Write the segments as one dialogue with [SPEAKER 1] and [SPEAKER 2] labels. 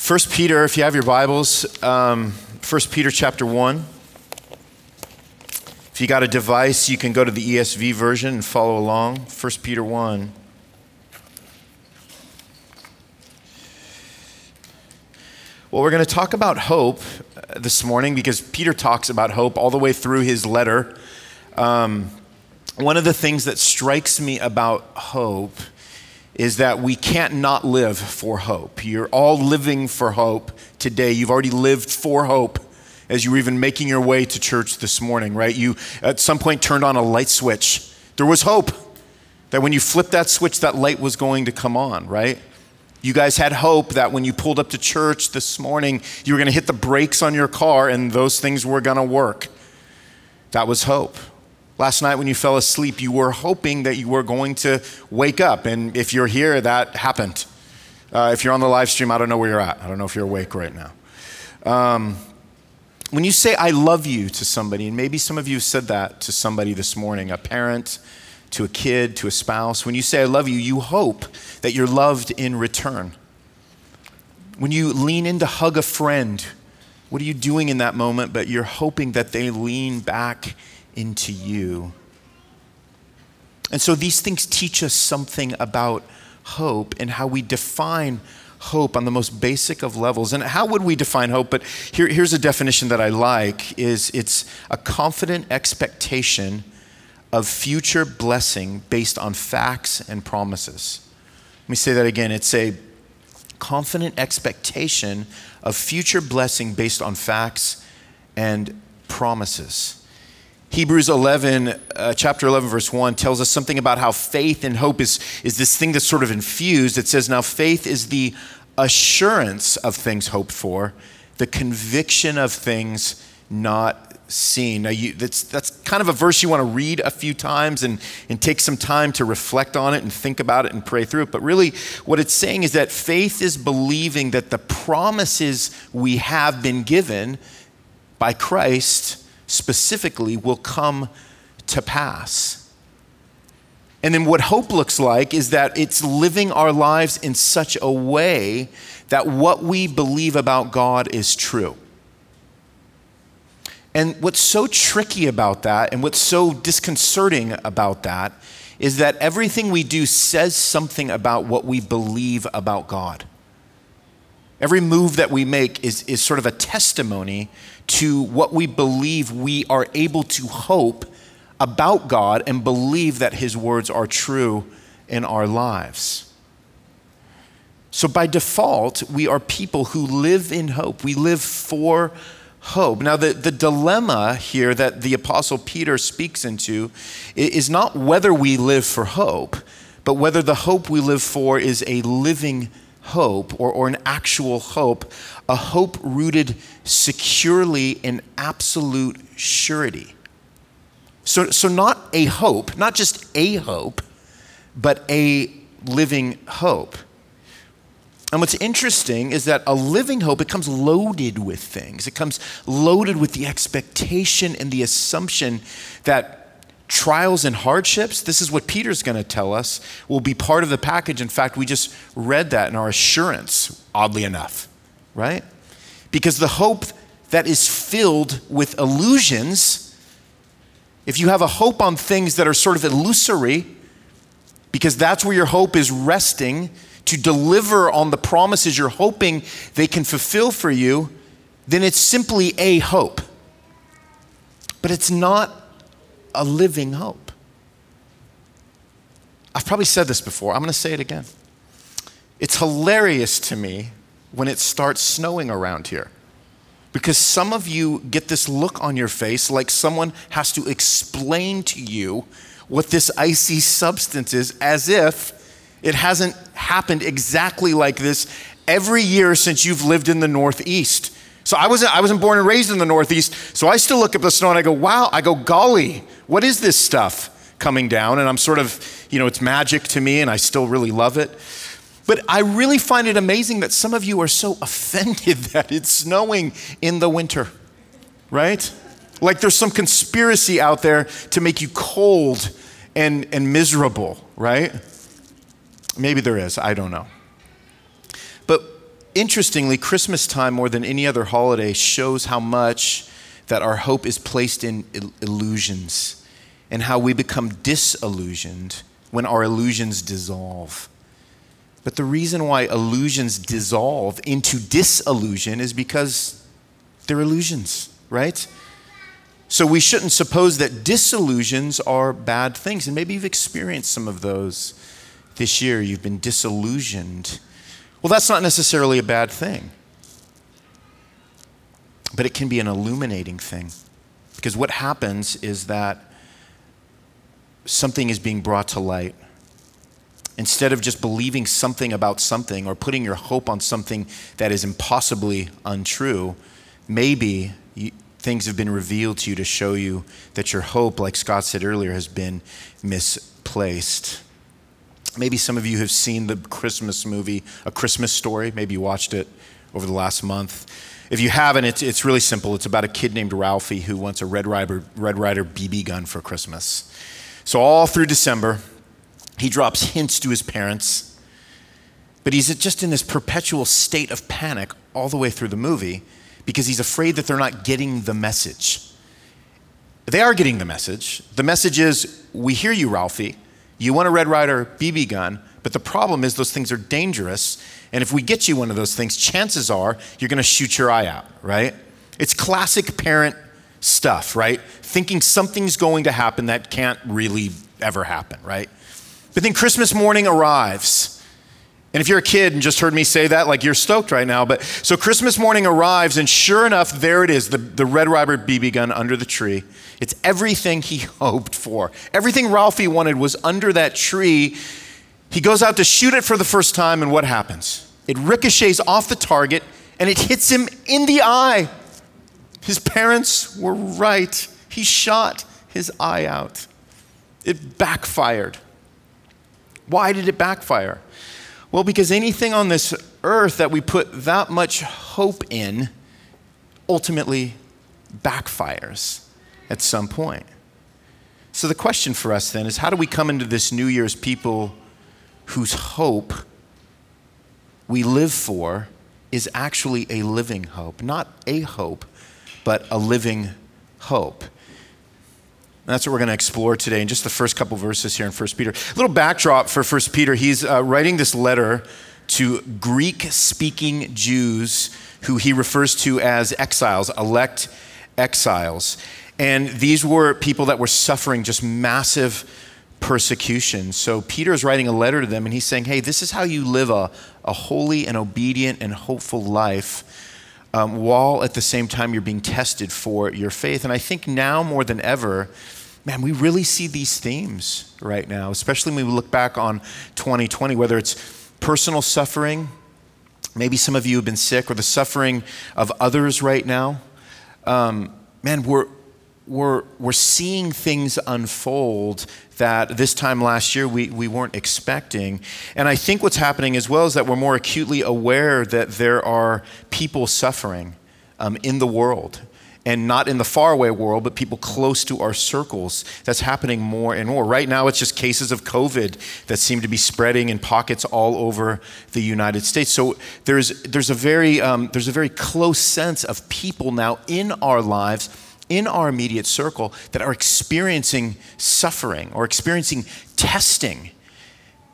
[SPEAKER 1] First Peter, if you have your Bibles, um, 1 Peter chapter 1. If you got a device, you can go to the ESV version and follow along. 1 Peter 1. Well, we're going to talk about hope uh, this morning because Peter talks about hope all the way through his letter. Um, one of the things that strikes me about hope is that we can't not live for hope. You're all living for hope today. You've already lived for hope as you were even making your way to church this morning, right? You at some point turned on a light switch. There was hope that when you flipped that switch, that light was going to come on, right? You guys had hope that when you pulled up to church this morning, you were going to hit the brakes on your car and those things were going to work. That was hope. Last night, when you fell asleep, you were hoping that you were going to wake up. And if you're here, that happened. Uh, if you're on the live stream, I don't know where you're at. I don't know if you're awake right now. Um, when you say, I love you to somebody, and maybe some of you have said that to somebody this morning, a parent, to a kid, to a spouse, when you say, I love you, you hope that you're loved in return. When you lean in to hug a friend, what are you doing in that moment? But you're hoping that they lean back into you. And so these things teach us something about hope and how we define hope on the most basic of levels. And how would we define hope? But here, here's a definition that I like is it's a confident expectation of future blessing based on facts and promises. Let me say that again. It's a confident expectation of future blessing based on facts and promises. Hebrews 11, uh, chapter 11, verse 1 tells us something about how faith and hope is, is this thing that's sort of infused. It says, Now faith is the assurance of things hoped for, the conviction of things not seen. Now, you, that's, that's kind of a verse you want to read a few times and, and take some time to reflect on it and think about it and pray through it. But really, what it's saying is that faith is believing that the promises we have been given by Christ specifically will come to pass. And then what hope looks like is that it's living our lives in such a way that what we believe about God is true. And what's so tricky about that and what's so disconcerting about that is that everything we do says something about what we believe about God. Every move that we make is, is sort of a testimony to what we believe we are able to hope about God and believe that His words are true in our lives. So, by default, we are people who live in hope. We live for hope. Now, the, the dilemma here that the Apostle Peter speaks into is not whether we live for hope, but whether the hope we live for is a living hope or, or an actual hope, a hope rooted securely in absolute surety. So, so not a hope, not just a hope, but a living hope. And what's interesting is that a living hope, it comes loaded with things. It comes loaded with the expectation and the assumption that trials and hardships, this is what Peter's going to tell us, will be part of the package. In fact, we just read that in our assurance, oddly enough, right? Because the hope that is filled with illusions, if you have a hope on things that are sort of illusory, because that's where your hope is resting to deliver on the promises you're hoping they can fulfill for you, then it's simply a hope. But it's not a living hope. I've probably said this before, I'm going to say it again. It's hilarious to me when it starts snowing around here because some of you get this look on your face like someone has to explain to you what this icy substance is as if it hasn't happened exactly like this every year since you've lived in the Northeast. So I wasn't, I wasn't born and raised in the Northeast, so I still look at the snow and I go, wow, I go, golly, what is this stuff coming down? And I'm sort of, you know, it's magic to me and I still really love it. But I really find it amazing that some of you are so offended that it's snowing in the winter, right? Like there's some conspiracy out there to make you cold and, and miserable, right? Maybe there is, I don't know. Interestingly, Christmas time, more than any other holiday, shows how much that our hope is placed in illusions and how we become disillusioned when our illusions dissolve. But the reason why illusions dissolve into disillusion is because they're illusions, right? So we shouldn't suppose that disillusions are bad things. And maybe you've experienced some of those this year. You've been disillusioned. Well, that's not necessarily a bad thing, but it can be an illuminating thing. Because what happens is that something is being brought to light instead of just believing something about something or putting your hope on something that is impossibly untrue, maybe you, things have been revealed to you to show you that your hope, like Scott said earlier, has been misplaced. Maybe some of you have seen the Christmas movie, A Christmas Story. Maybe you watched it over the last month. If you haven't, it's, it's really simple. It's about a kid named Ralphie who wants a Red Ryder, Red Ryder BB gun for Christmas. So, all through December, he drops hints to his parents, but he's just in this perpetual state of panic all the way through the movie because he's afraid that they're not getting the message. They are getting the message. The message is We hear you, Ralphie. You want a Red Ryder BB gun, but the problem is those things are dangerous. And if we get you one of those things, chances are you're going to shoot your eye out, right? It's classic parent stuff, right? Thinking something's going to happen that can't really ever happen, right? But then Christmas morning arrives. And if you're a kid and just heard me say that, like you're stoked right now. But so Christmas morning arrives, and sure enough, there it is the, the Red Ryder BB gun under the tree. It's everything he hoped for. Everything Ralphie wanted was under that tree. He goes out to shoot it for the first time, and what happens? It ricochets off the target and it hits him in the eye. His parents were right. He shot his eye out. It backfired. Why did it backfire? Well, because anything on this earth that we put that much hope in ultimately backfires at some point. So the question for us then is how do we come into this New Year's people whose hope we live for is actually a living hope? Not a hope, but a living hope. That's what we're going to explore today in just the first couple verses here in 1 Peter. A little backdrop for 1 Peter. He's uh, writing this letter to Greek speaking Jews who he refers to as exiles, elect exiles. And these were people that were suffering just massive persecution. So Peter is writing a letter to them and he's saying, hey, this is how you live a, a holy and obedient and hopeful life. Um, while at the same time you're being tested for your faith. And I think now more than ever, man, we really see these themes right now, especially when we look back on 2020, whether it's personal suffering, maybe some of you have been sick, or the suffering of others right now. Um, man, we're, we're, we're seeing things unfold that this time last year we, we weren't expecting. And I think what's happening as well is that we're more acutely aware that there are people suffering um, in the world and not in the faraway world, but people close to our circles. That's happening more and more. Right now, it's just cases of COVID that seem to be spreading in pockets all over the United States. So there's, there's, a, very, um, there's a very close sense of people now in our lives, in our immediate circle, that are experiencing suffering or experiencing testing.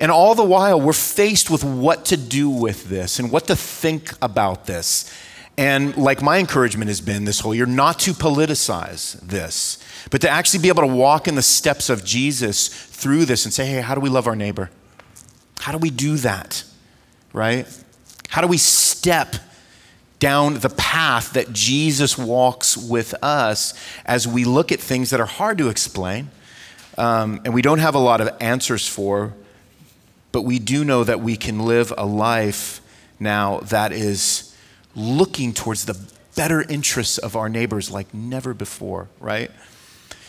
[SPEAKER 1] And all the while, we're faced with what to do with this and what to think about this. And like my encouragement has been this whole year, not to politicize this, but to actually be able to walk in the steps of Jesus through this and say, hey, how do we love our neighbor? How do we do that? Right? How do we step down the path that Jesus walks with us as we look at things that are hard to explain um, and we don't have a lot of answers for, but we do know that we can live a life now that is looking towards the better interests of our neighbors like never before, right?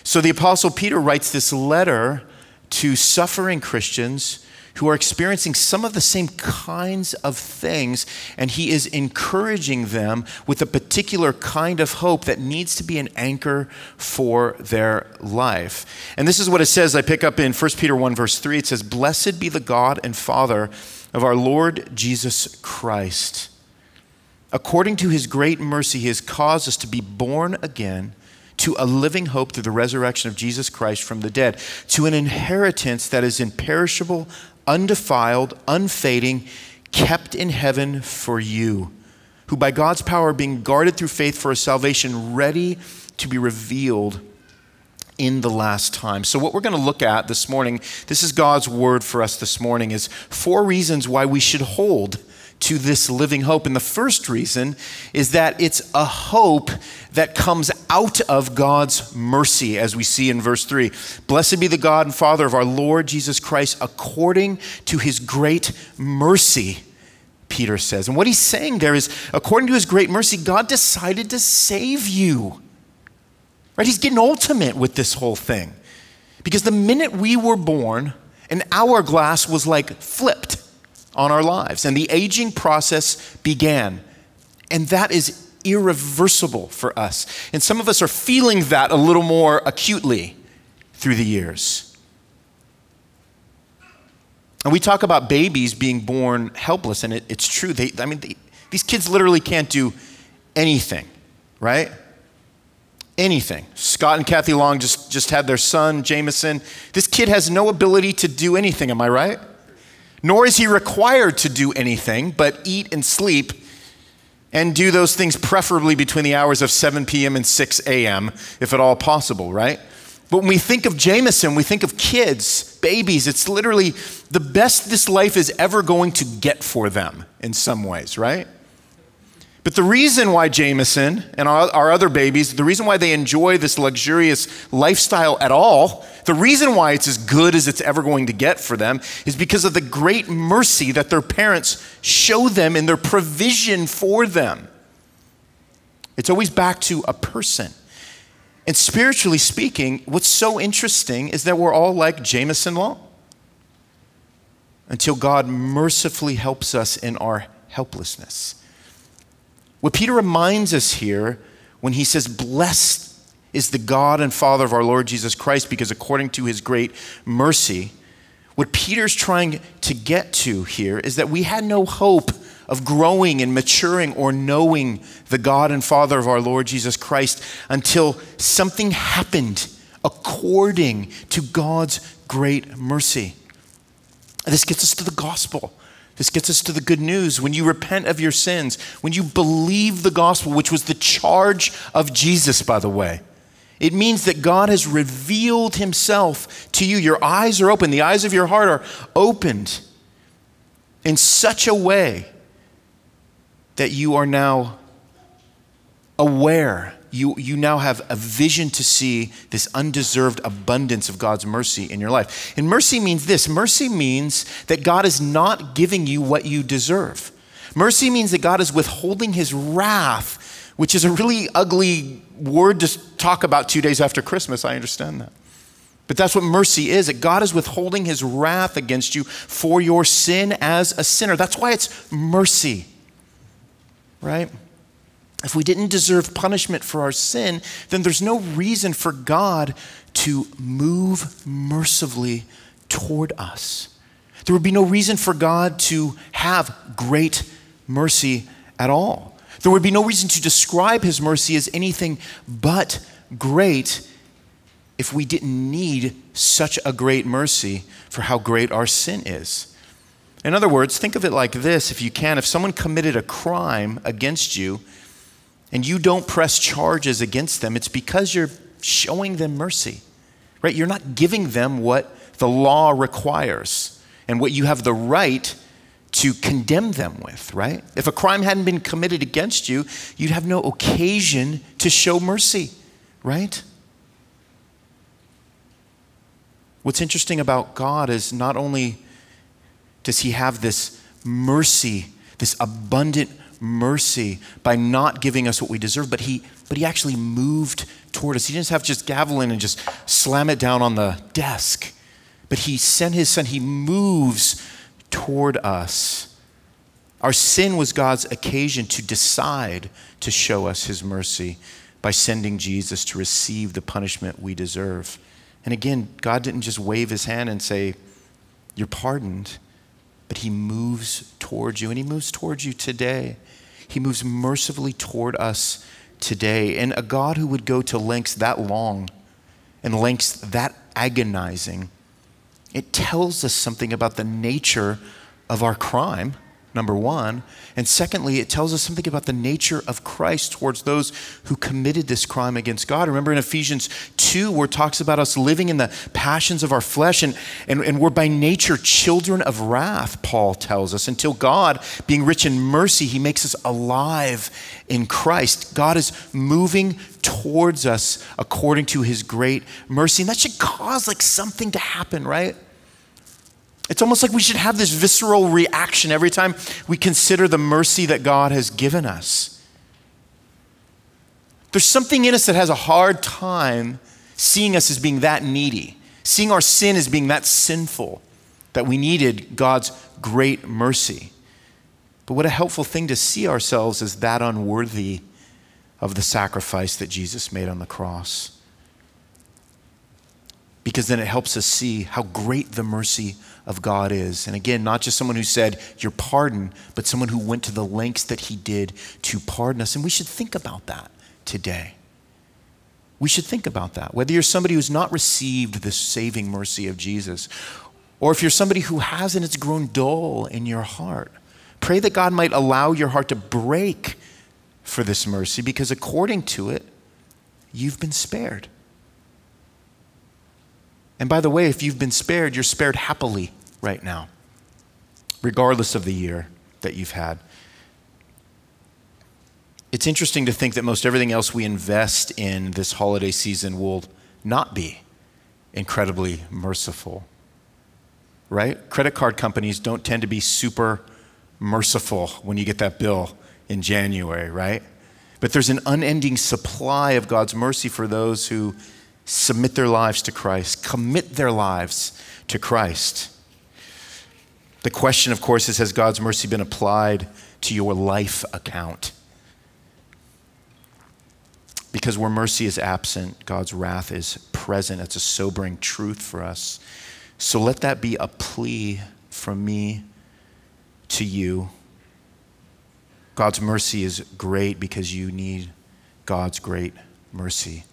[SPEAKER 1] So the Apostle Peter writes this letter to suffering Christians who are experiencing some of the same kinds of things, and he is encouraging them with a particular kind of hope that needs to be an anchor for their life. And this is what it says. I pick up in 1 Peter 1, verse 3. It says, Blessed be the God and Father of our Lord Jesus Christ According to his great mercy, he has caused us to be born again to a living hope through the resurrection of Jesus Christ from the dead, to an inheritance that is imperishable, undefiled, unfading, kept in heaven for you, who by God's power are being guarded through faith for a salvation ready to be revealed in the last time. So what we're going to look at this morning, this is God's word for us this morning is four reasons why we should hold to this living hope. And the first reason is that it's a hope that comes out of God's mercy, as we see in verse 3. Blessed be the God and Father of our Lord Jesus Christ, according to his great mercy. Peter says. And what he's saying there is, according to his great mercy, God decided to save you. Right? He's getting ultimate with this whole thing. Because the minute we were born, an hourglass was like flipped on our lives. And the aging process began. And that is irreversible for us. And some of us are feeling that a little more acutely through the years. And we talk about babies being born helpless, and it, it's true. They, I mean, they, these kids literally can't do anything, right? Anything. Scott and Kathy Long just, just had their son, Jameson. This kid has no ability to do anything, am I right? Nor is he required to do anything but eat and sleep and do those things preferably between the hours of 7 p.m. and 6 a.m., if at all possible, right? But when we think of Jameson, we think of kids, babies. It's literally the best this life is ever going to get for them in some ways, right? But the reason why Jameson and our, other babies, the reason why they enjoy this luxurious lifestyle at all, the reason why it's as good as it's ever going to get for them is because of the great mercy that their parents show them in their provision for them. It's always back to a person. And spiritually speaking, what's so interesting is that we're all like Jameson Long until God mercifully helps us in our helplessness. What Peter reminds us here when he says, Blessed is the God and Father of our Lord Jesus Christ, because according to his great mercy, what Peter's trying to get to here is that we had no hope of growing and maturing or knowing the God and Father of our Lord Jesus Christ until something happened according to God's great mercy. This gets us to the gospel. This gets us to the good news. When you repent of your sins, when you believe the gospel, which was the charge of Jesus, by the way, it means that God has revealed himself to you. Your eyes are open, the eyes of your heart are opened in such a way that you are now aware you, you now have a vision to see this undeserved abundance of God's mercy in your life. And mercy means this mercy means that God is not giving you what you deserve. Mercy means that God is withholding his wrath, which is a really ugly word to talk about two days after Christmas. I understand that. But that's what mercy is that God is withholding his wrath against you for your sin as a sinner. That's why it's mercy, right? If we didn't deserve punishment for our sin, then there's no reason for God to move mercifully toward us. There would be no reason for God to have great mercy at all. There would be no reason to describe his mercy as anything but great if we didn't need such a great mercy for how great our sin is. In other words, think of it like this if you can. If someone committed a crime against you, and you don't press charges against them, it's because you're showing them mercy, right? You're not giving them what the law requires and what you have the right to condemn them with, right? If a crime hadn't been committed against you, you'd have no occasion to show mercy, right? What's interesting about God is not only does he have this mercy, this abundant mercy by not giving us what we deserve, but he, but he actually moved toward us. He didn't have to just gavel in and just slam it down on the desk, but he sent his son. He moves toward us. Our sin was God's occasion to decide to show us his mercy by sending Jesus to receive the punishment we deserve. And again, God didn't just wave his hand and say, You're pardoned, but he moves towards you, and he moves towards you today. He moves mercifully toward us today. And a God who would go to lengths that long and lengths that agonizing, it tells us something about the nature of our crime number one. And secondly, it tells us something about the nature of Christ towards those who committed this crime against God. Remember in Ephesians 2, where it talks about us living in the passions of our flesh, and, and, and we're by nature children of wrath, Paul tells us, until God, being rich in mercy, he makes us alive in Christ. God is moving towards us according to his great mercy. And that should cause like something to happen, right? It's almost like we should have this visceral reaction every time we consider the mercy that God has given us. There's something in us that has a hard time seeing us as being that needy, seeing our sin as being that sinful, that we needed God's great mercy. But what a helpful thing to see ourselves as that unworthy of the sacrifice that Jesus made on the cross. Because then it helps us see how great the mercy of God is. And again, not just someone who said, You're pardoned, but someone who went to the lengths that he did to pardon us. And we should think about that today. We should think about that. Whether you're somebody who's not received the saving mercy of Jesus, or if you're somebody who has and it's grown dull in your heart, pray that God might allow your heart to break for this mercy because according to it, you've been spared. And by the way, if you've been spared, you're spared happily right now, regardless of the year that you've had. It's interesting to think that most everything else we invest in this holiday season will not be incredibly merciful. Right? Credit card companies don't tend to be super merciful when you get that bill in January, right? But there's an unending supply of God's mercy for those who submit their lives to Christ, commit their lives to Christ. The question, of course, is Has God's mercy been applied to your life account? Because where mercy is absent, God's wrath is present. It's a sobering truth for us. So let that be a plea from me to you. God's mercy is great because you need God's great mercy.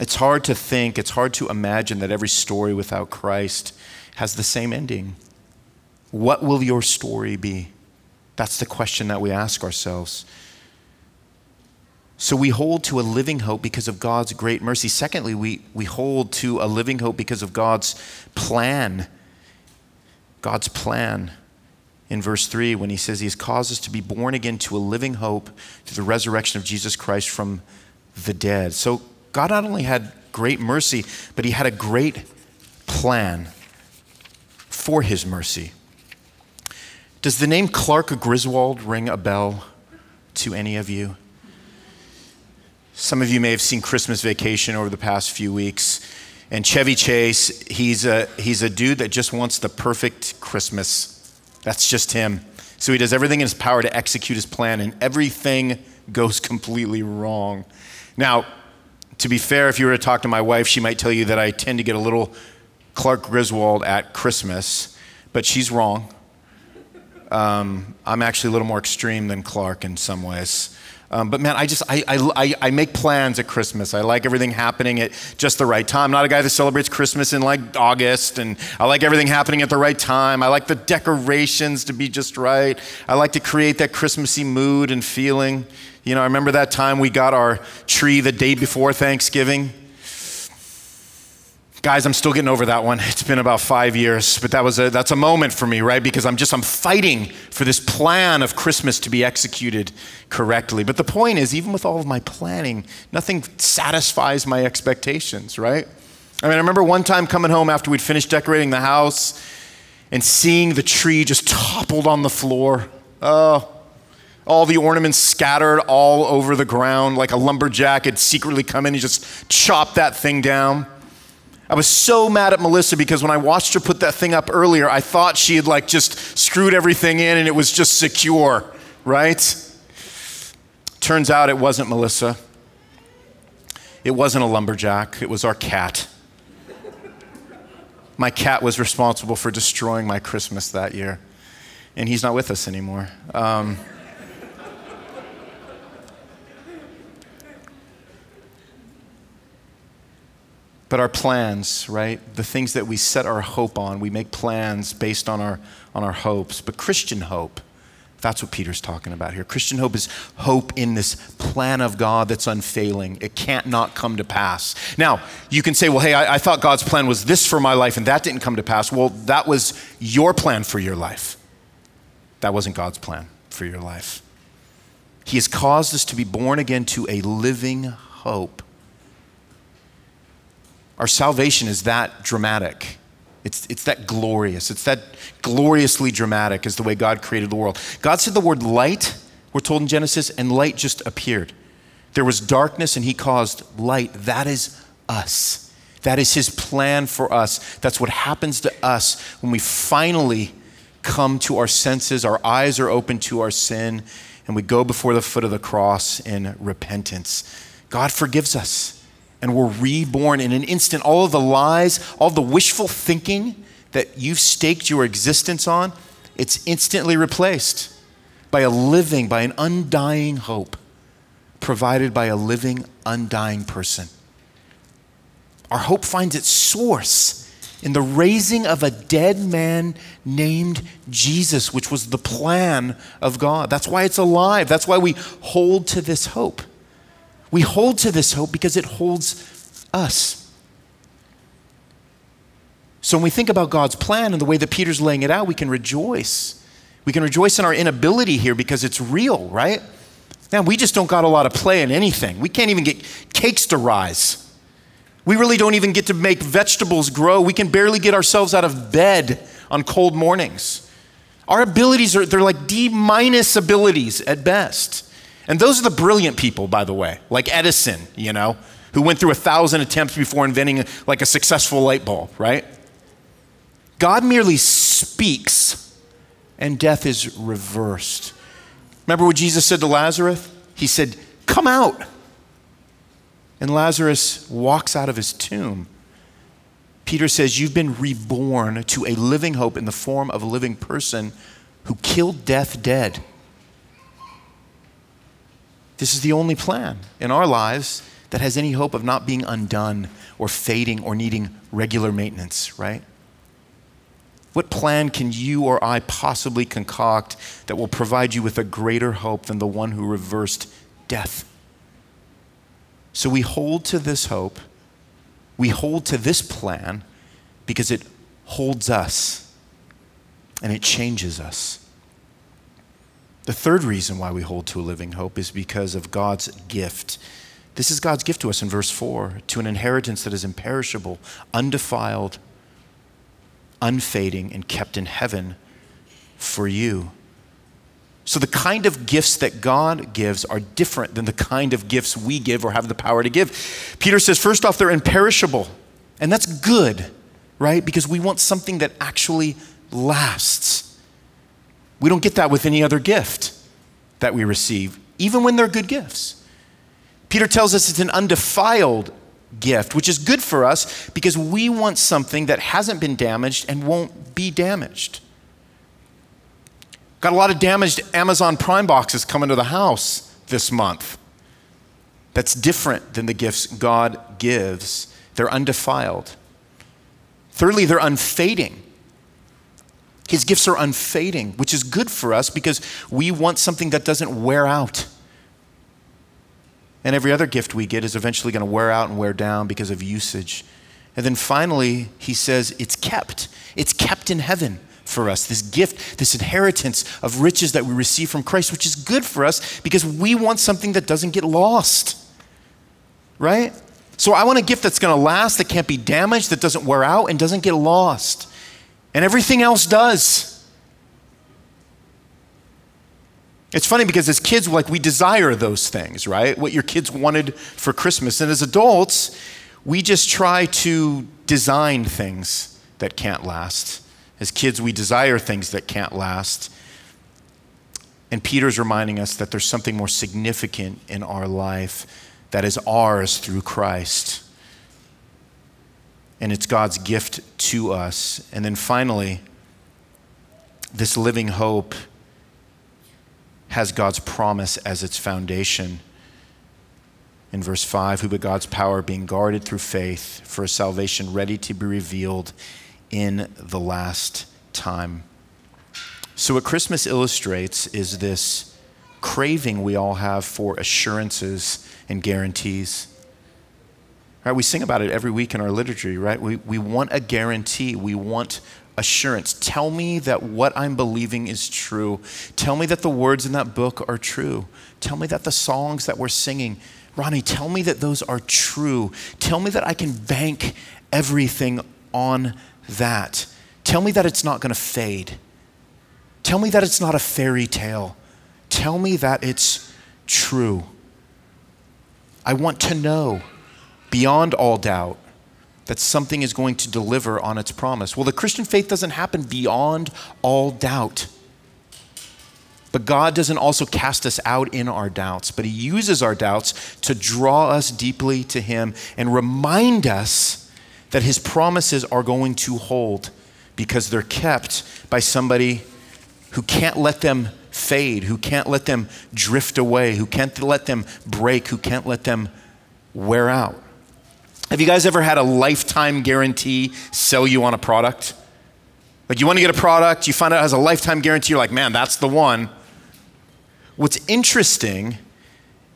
[SPEAKER 1] It's hard to think, it's hard to imagine that every story without Christ has the same ending. What will your story be? That's the question that we ask ourselves. So we hold to a living hope because of God's great mercy. Secondly, we, we hold to a living hope because of God's plan. God's plan in verse 3 when he says he has caused us to be born again to a living hope through the resurrection of Jesus Christ from the dead. So God not only had great mercy, but he had a great plan for his mercy. Does the name Clark Griswold ring a bell to any of you? Some of you may have seen Christmas Vacation over the past few weeks. And Chevy Chase, he's a, he's a dude that just wants the perfect Christmas. That's just him. So he does everything in his power to execute his plan, and everything goes completely wrong. Now, to be fair, if you were to talk to my wife, she might tell you that I tend to get a little Clark Griswold at Christmas, but she's wrong. Um, I'm actually a little more extreme than Clark in some ways. Um, but man, I just I, I, I make plans at Christmas. I like everything happening at just the right time. I'm not a guy that celebrates Christmas in like August, and I like everything happening at the right time. I like the decorations to be just right. I like to create that Christmassy mood and feeling. You know, I remember that time we got our tree the day before Thanksgiving. Guys, I'm still getting over that one. It's been about five years, but that was a, that's a moment for me, right? Because I'm just, I'm fighting for this plan of Christmas to be executed correctly. But the point is, even with all of my planning, nothing satisfies my expectations, right? I mean, I remember one time coming home after we'd finished decorating the house and seeing the tree just toppled on the floor. Oh, all the ornaments scattered all over the ground like a lumberjack had secretly come in and just chopped that thing down. I was so mad at Melissa because when I watched her put that thing up earlier, I thought she had like just screwed everything in and it was just secure, right? Turns out it wasn't Melissa. It wasn't a lumberjack, it was our cat. My cat was responsible for destroying my Christmas that year. and he's not with us anymore. Um, but our plans, right? The things that we set our hope on, we make plans based on our, on our hopes. But Christian hope, that's what Peter's talking about here. Christian hope is hope in this plan of God that's unfailing. It can't not come to pass. Now, you can say, well, hey, I, I thought God's plan was this for my life and that didn't come to pass. Well, that was your plan for your life. That wasn't God's plan for your life. He has caused us to be born again to a living hope our salvation is that dramatic. It's, it's that glorious. It's that gloriously dramatic, is the way God created the world. God said the word light, we're told in Genesis, and light just appeared. There was darkness, and He caused light. That is us. That is His plan for us. That's what happens to us when we finally come to our senses, our eyes are open to our sin, and we go before the foot of the cross in repentance. God forgives us and we're reborn in an instant. All of the lies, all the wishful thinking that you've staked your existence on, it's instantly replaced by a living, by an undying hope provided by a living, undying person. Our hope finds its source in the raising of a dead man named Jesus, which was the plan of God. That's why it's alive. That's why we hold to this hope. We hold to this hope because it holds us. So when we think about God's plan and the way that Peter's laying it out, we can rejoice. We can rejoice in our inability here because it's real, right? Now, we just don't got a lot of play in anything. We can't even get cakes to rise. We really don't even get to make vegetables grow. We can barely get ourselves out of bed on cold mornings. Our abilities are they're like D minus abilities at best. And those are the brilliant people, by the way, like Edison, you know, who went through a thousand attempts before inventing like a successful light bulb, right? God merely speaks and death is reversed. Remember what Jesus said to Lazarus? He said, Come out. And Lazarus walks out of his tomb. Peter says, You've been reborn to a living hope in the form of a living person who killed death dead. This is the only plan in our lives that has any hope of not being undone or fading or needing regular maintenance, right? What plan can you or I possibly concoct that will provide you with a greater hope than the one who reversed death? So we hold to this hope, we hold to this plan because it holds us and it changes us. The third reason why we hold to a living hope is because of God's gift. This is God's gift to us in verse 4 to an inheritance that is imperishable, undefiled, unfading, and kept in heaven for you. So, the kind of gifts that God gives are different than the kind of gifts we give or have the power to give. Peter says, first off, they're imperishable. And that's good, right? Because we want something that actually lasts. We don't get that with any other gift that we receive, even when they're good gifts. Peter tells us it's an undefiled gift, which is good for us because we want something that hasn't been damaged and won't be damaged. Got a lot of damaged Amazon Prime boxes coming to the house this month. That's different than the gifts God gives. They're undefiled. Thirdly, they're unfading. His gifts are unfading, which is good for us because we want something that doesn't wear out. And every other gift we get is eventually going to wear out and wear down because of usage. And then finally, he says it's kept. It's kept in heaven for us. This gift, this inheritance of riches that we receive from Christ, which is good for us because we want something that doesn't get lost. Right? So I want a gift that's going to last, that can't be damaged, that doesn't wear out, and doesn't get lost. And everything else does. It's funny because as kids, like we desire those things, right? What your kids wanted for Christmas. And as adults, we just try to design things that can't last. As kids, we desire things that can't last. And Peter's reminding us that there's something more significant in our life that is ours through Christ and it's God's gift to us. And then finally, this living hope has God's promise as its foundation. In verse 5, who but God's power being guarded through faith for a salvation ready to be revealed in the last time. So, what Christmas illustrates is this craving we all have for assurances and guarantees. Right? We sing about it every week in our liturgy, right? We, we want a guarantee. We want assurance. Tell me that what I'm believing is true. Tell me that the words in that book are true. Tell me that the songs that we're singing, Ronnie, tell me that those are true. Tell me that I can bank everything on that. Tell me that it's not going to fade. Tell me that it's not a fairy tale. Tell me that it's true. I want to know beyond all doubt that something is going to deliver on its promise. Well, the Christian faith doesn't happen beyond all doubt. But God doesn't also cast us out in our doubts, but He uses our doubts to draw us deeply to Him and remind us that His promises are going to hold because they're kept by somebody who can't let them fade, who can't let them drift away, who can't let them break, who can't let them wear out. Have you guys ever had a lifetime guarantee sell you on a product? Like you want to get a product, you find out it has a lifetime guarantee, you're like, man, that's the one. What's interesting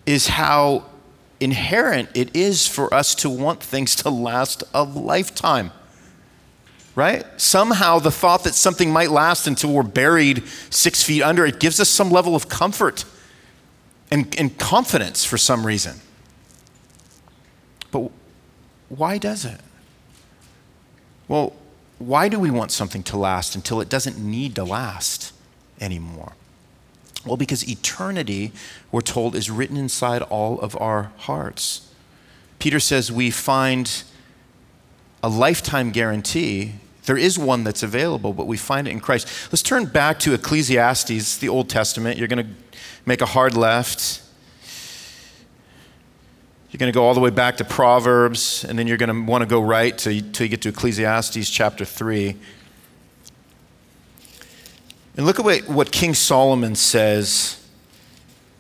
[SPEAKER 1] is how inherent it is for us to want things to last a lifetime. Right? Somehow the thought that something might last until we're buried six feet under, it gives us some level of comfort and, and confidence for some reason. But why does it? Well, why do we want something to last until it doesn't need to last anymore? Well, because eternity, we're told, is written inside all of our hearts. Peter says we find a lifetime guarantee. There is one that's available, but we find it in Christ. Let's turn back to Ecclesiastes, the Old Testament. You're going to make a hard left. You're going to go all the way back to Proverbs, and then you're going to want to go right till you, till you get to Ecclesiastes chapter 3. And look at what, what King Solomon says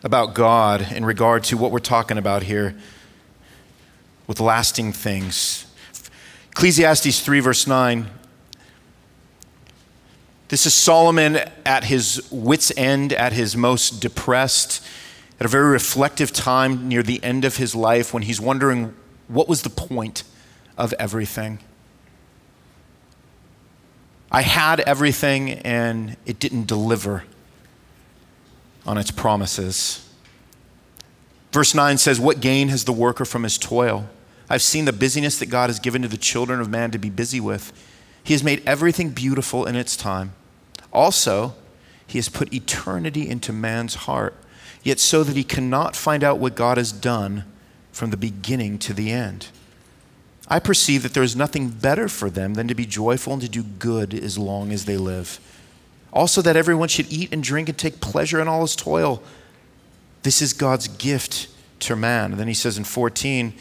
[SPEAKER 1] about God in regard to what we're talking about here with lasting things. Ecclesiastes 3, verse 9. This is Solomon at his wits' end, at his most depressed at a very reflective time near the end of his life when he's wondering what was the point of everything. I had everything and it didn't deliver on its promises. Verse 9 says, What gain has the worker from his toil? I've seen the busyness that God has given to the children of man to be busy with. He has made everything beautiful in its time. Also, He has put eternity into man's heart yet so that he cannot find out what God has done from the beginning to the end. I perceive that there is nothing better for them than to be joyful and to do good as long as they live. Also, that everyone should eat and drink and take pleasure in all his toil. This is God's gift to man. And then he says in 14,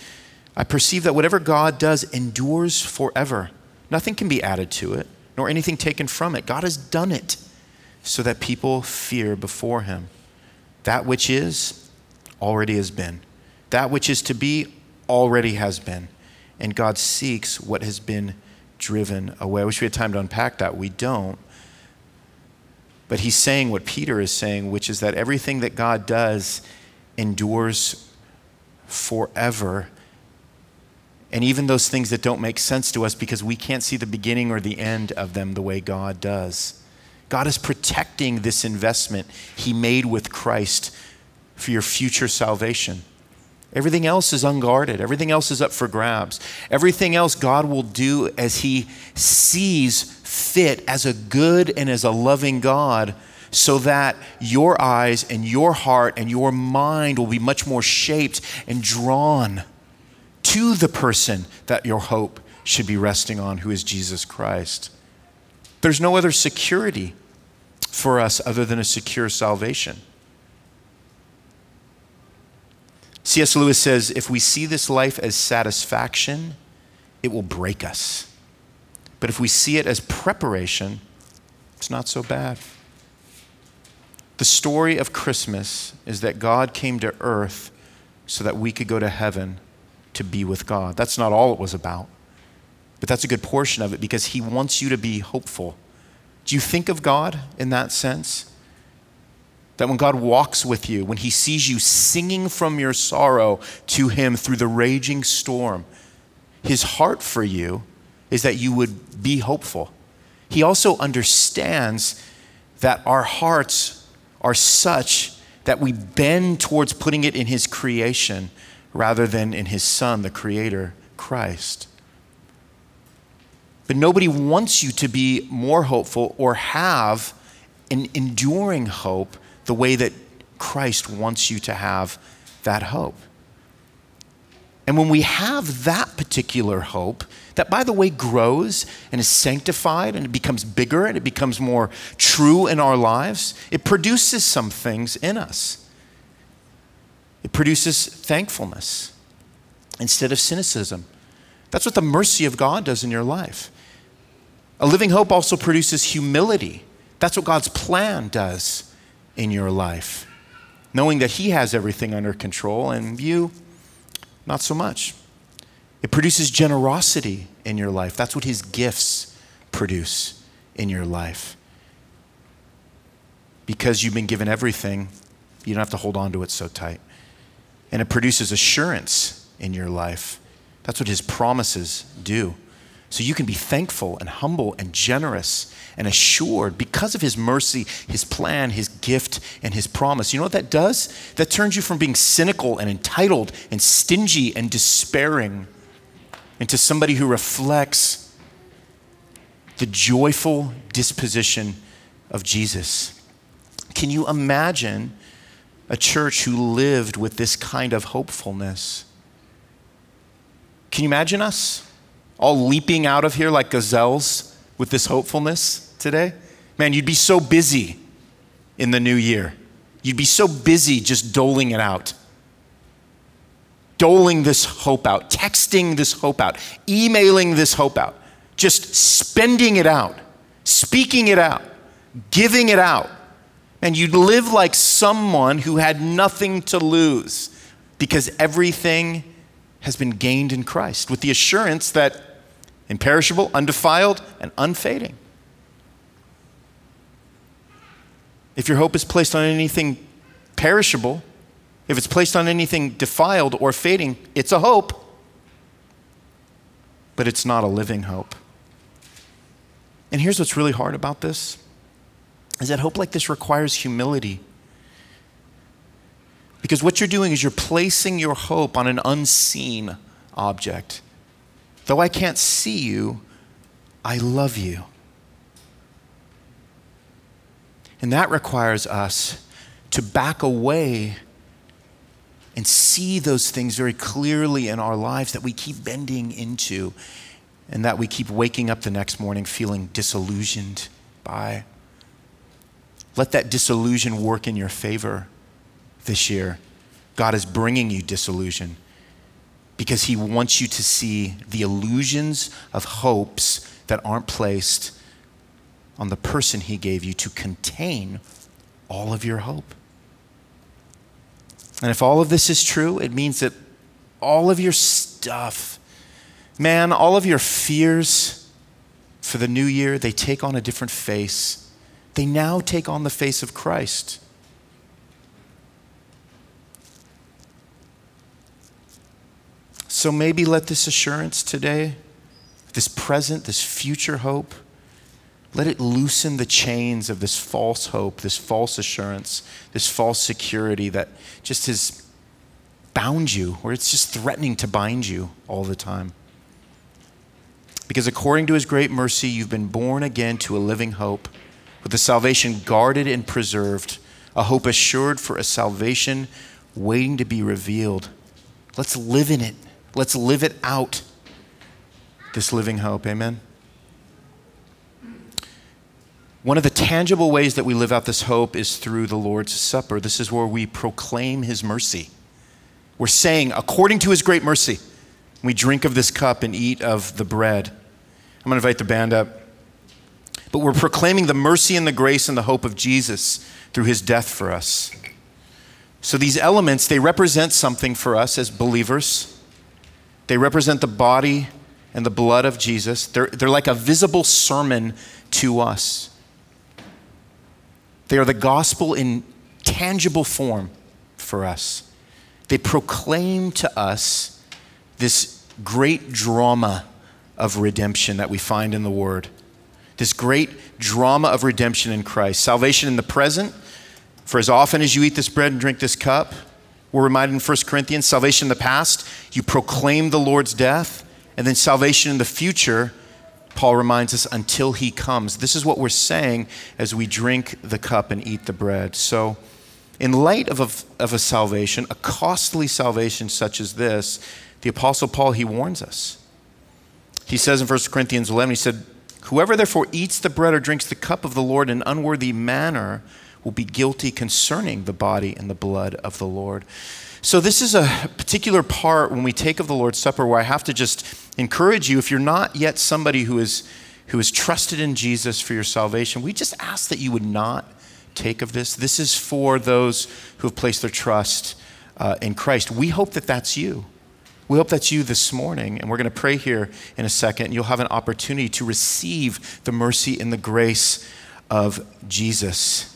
[SPEAKER 1] I perceive that whatever God does endures forever. Nothing can be added to it, nor anything taken from it. God has done it so that people fear before him. That which is already has been. That which is to be already has been. And God seeks what has been driven away. I wish we had time to unpack that. We don't. But he's saying what Peter is saying, which is that everything that God does endures forever. And even those things that don't make sense to us because we can't see the beginning or the end of them the way God does. God is protecting this investment He made with Christ for your future salvation. Everything else is unguarded. Everything else is up for grabs. Everything else God will do as He sees fit as a good and as a loving God, so that your eyes and your heart and your mind will be much more shaped and drawn to the person that your hope should be resting on, who is Jesus Christ. There's no other security for us other than a secure salvation. C.S. Lewis says if we see this life as satisfaction, it will break us. But if we see it as preparation, It's not so bad. The story of Christmas is that God came to earth so that we could go to heaven to be with God. That's not all it was about, but that's a good portion of it because He wants you to be hopeful. Do you think of God in that sense? That when God walks with you, when He sees you singing from your sorrow to Him through the raging storm, His heart for you is that you would be hopeful. He also understands that our hearts are such that we bend towards putting it in His creation rather than in His Son, the Creator, Christ. But nobody wants you to be more hopeful or have an enduring hope the way that Christ wants you to have that hope. And when we have that particular hope, that by the way grows and is sanctified and it becomes bigger and it becomes more true in our lives, it produces some things in us. It produces thankfulness instead of cynicism. That's what the mercy of God does in your life. A living hope also produces humility. That's what God's plan does in your life. Knowing that He has everything under control and you, not so much. It produces generosity in your life. That's what His gifts produce in your life. Because you've been given everything, you don't have to hold on to it so tight. And it produces assurance in your life. That's what His promises do. So you can be thankful and humble and generous and assured because of His mercy, His plan, His gift, and His promise. You know what that does? That turns you from being cynical and entitled and stingy and despairing into somebody who reflects the joyful disposition of Jesus. Can you imagine a church who lived with this kind of hopefulness? Can you imagine us? All leaping out of here like gazelles with this hopefulness today? Man, you'd be so busy in the new year. You'd be so busy just doling it out. Doling this hope out, texting this hope out, emailing this hope out, just spending it out, speaking it out, giving it out. And you'd live like someone who had nothing to lose because everything has been gained in Christ with the assurance that imperishable, undefiled, and unfading. If your hope is placed on anything perishable, if it's placed on anything defiled or fading, it's a hope, but it's not a living hope. And here's what's really hard about this is that hope like this requires humility. Because what you're doing is you're placing your hope on an unseen object. Though I can't see you, I love you. And that requires us to back away and see those things very clearly in our lives that we keep bending into and that we keep waking up the next morning feeling disillusioned by. Let that disillusion work in your favor this year. God is bringing you disillusion because He wants you to see the illusions of hopes that aren't placed on the person He gave you to contain all of your hope. And if all of this is true, it means that all of your stuff, man, all of your fears for the new year, they take on a different face. They now take on the face of Christ. So maybe let this assurance today, this present, this future hope, let it loosen the chains of this false hope, this false assurance, this false security that just has bound you, or it's just threatening to bind you all the time. Because according to his great mercy, you've been born again to a living hope, with a salvation guarded and preserved, a hope assured for a salvation waiting to be revealed. Let's live in it. Let's live it out, this living hope. Amen. One of the tangible ways that we live out this hope is through the Lord's Supper. This is where we proclaim His mercy. We're saying, according to His great mercy, we drink of this cup and eat of the bread. I'm going to invite the band up. but we're proclaiming the mercy and the grace and the hope of Jesus through his death for us. So these elements, they represent something for us as believers. They represent the body and the blood of Jesus. They're, they're like a visible sermon to us. They are the gospel in tangible form for us. They proclaim to us this great drama of redemption that we find in the Word. This great drama of redemption in Christ. Salvation in the present, for as often as you eat this bread and drink this cup, we're reminded in 1 Corinthians, salvation in the past, you proclaim the Lord's death, and then salvation in the future, Paul reminds us, until he comes. This is what we're saying as we drink the cup and eat the bread. So, in light of a, of a salvation, a costly salvation such as this, the Apostle Paul, he warns us. He says in 1 Corinthians 11, he said, Whoever therefore eats the bread or drinks the cup of the Lord in an unworthy manner will be guilty concerning the body and the blood of the Lord. So, this is a particular part when we take of the Lord's Supper where I have to just encourage you, if you're not yet somebody who is, who is trusted in Jesus for your salvation, we just ask that you would not take of this. This is for those who have placed their trust uh, in Christ. We hope that that's you. We hope that's you this morning, and we're going to pray here in a second. and You'll have an opportunity to receive the mercy and the grace of Jesus.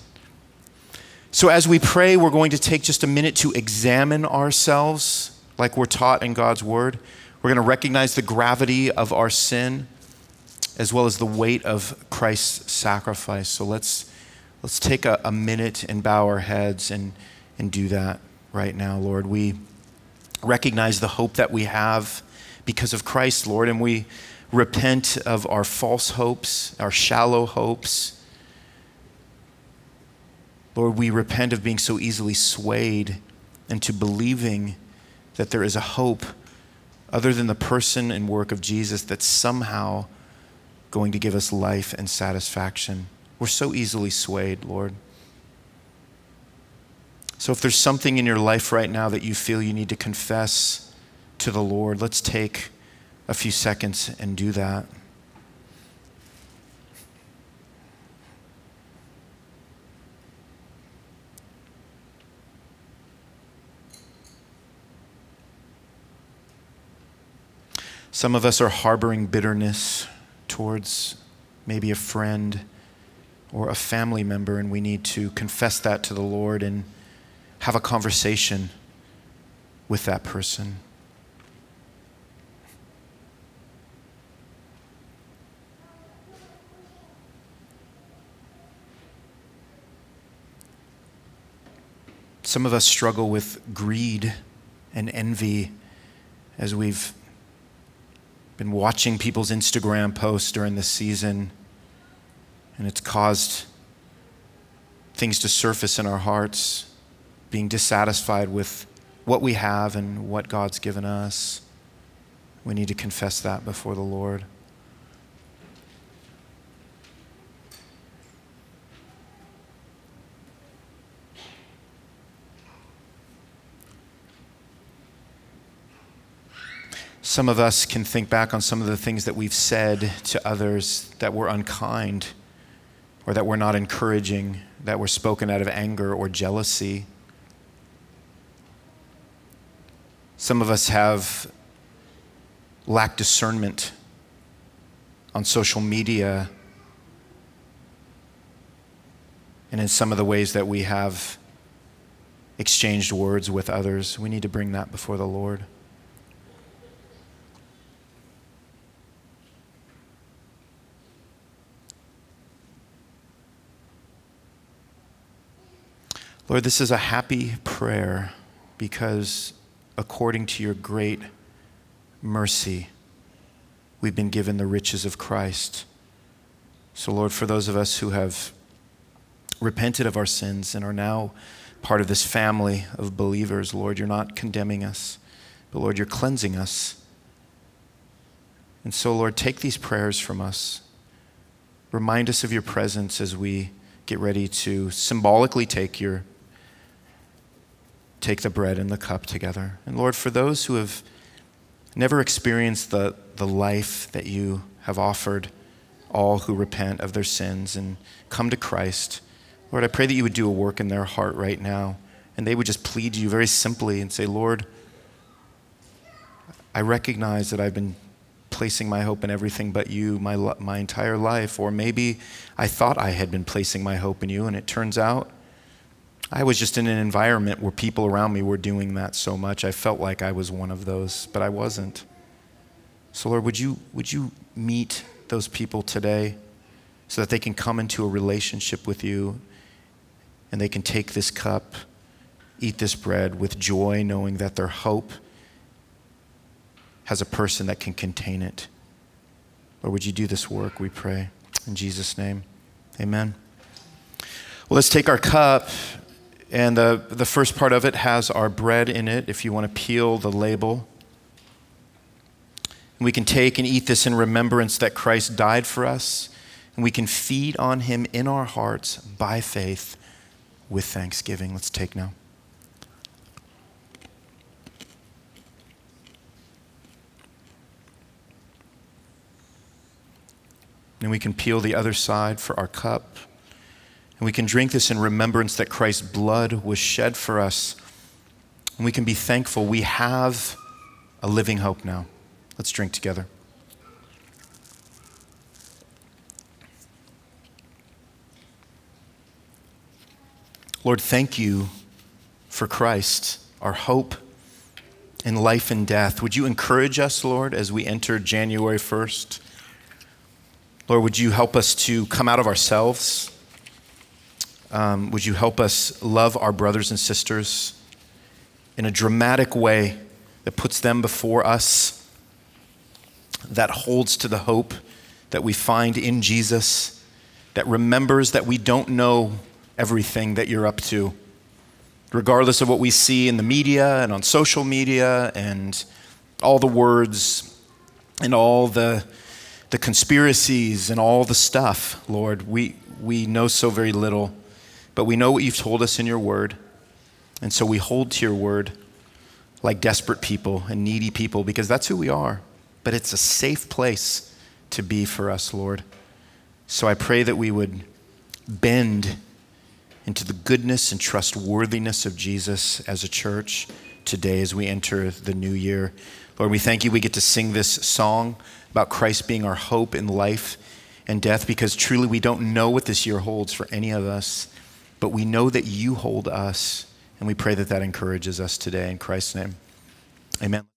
[SPEAKER 1] So, as we pray, we're going to take just a minute to examine ourselves like we're taught in God's Word. We're going to recognize the gravity of our sin as well as the weight of Christ's sacrifice. So, let's, let's take a, a minute and bow our heads and, and do that right now, Lord. We recognize the hope that we have because of Christ, Lord, and we repent of our false hopes, our shallow hopes Lord, we repent of being so easily swayed into believing that there is a hope other than the person and work of Jesus that's somehow going to give us life and satisfaction. We're so easily swayed, Lord. So if there's something in your life right now that you feel you need to confess to the Lord, let's take a few seconds and do that. Some of us are harboring bitterness towards maybe a friend or a family member, and we need to confess that to the Lord and have a conversation with that person. Some of us struggle with greed and envy as we've been watching people's Instagram posts during this season, and it's caused things to surface in our hearts, being dissatisfied with what we have and what God's given us. We need to confess that before the Lord. Some of us can think back on some of the things that we've said to others that were unkind or that were not encouraging, that were spoken out of anger or jealousy. Some of us have lacked discernment on social media and in some of the ways that we have exchanged words with others. We need to bring that before the Lord. Lord, this is a happy prayer because according to your great mercy, we've been given the riches of Christ. So, Lord, for those of us who have repented of our sins and are now part of this family of believers, Lord, you're not condemning us, but Lord, you're cleansing us. And so, Lord, take these prayers from us. Remind us of your presence as we get ready to symbolically take your take the bread and the cup together. And Lord, for those who have never experienced the, the life that you have offered all who repent of their sins and come to Christ. Lord, I pray that you would do a work in their heart right now and they would just plead to you very simply and say, Lord, I recognize that I've been placing my hope in everything but you my, my entire life. Or maybe I thought I had been placing my hope in you, and it turns out I was just in an environment where people around me were doing that so much. I felt like I was one of those, but I wasn't. So, Lord, would you, would you meet those people today so that they can come into a relationship with you and they can take this cup, eat this bread with joy, knowing that their hope has a person that can contain it? Or would you do this work, we pray? In Jesus' name, amen. Well, let's take our cup and the, the first part of it has our bread in it, if you want to peel the label. And we can take and eat this in remembrance that Christ died for us, and we can feed on him in our hearts by faith with thanksgiving. Let's take now. And we can peel the other side for our cup. And we can drink this in remembrance that Christ's blood was shed for us. And we can be thankful we have a living hope now. Let's drink together. Lord, thank you for Christ, our hope in life and death. Would you encourage us, Lord, as we enter January 1st? Lord, would you help us to come out of ourselves? Um, would you help us love our brothers and sisters in a dramatic way that puts them before us, that holds to the hope that we find in Jesus, that remembers that we don't know everything that you're up to, regardless of what we see in the media and on social media and all the words and all the, the conspiracies and all the stuff, Lord. We, we know so very little. But we know what you've told us in your word. And so we hold to your word like desperate people and needy people because that's who we are. But it's a safe place to be for us, Lord. So I pray that we would bend into the goodness and trustworthiness of Jesus as a church today as we enter the new year. Lord, we thank you we get to sing this song about Christ being our hope in life and death because truly we don't know what this year holds for any of us but we know that you hold us, and we pray that that encourages us today in Christ's name. Amen.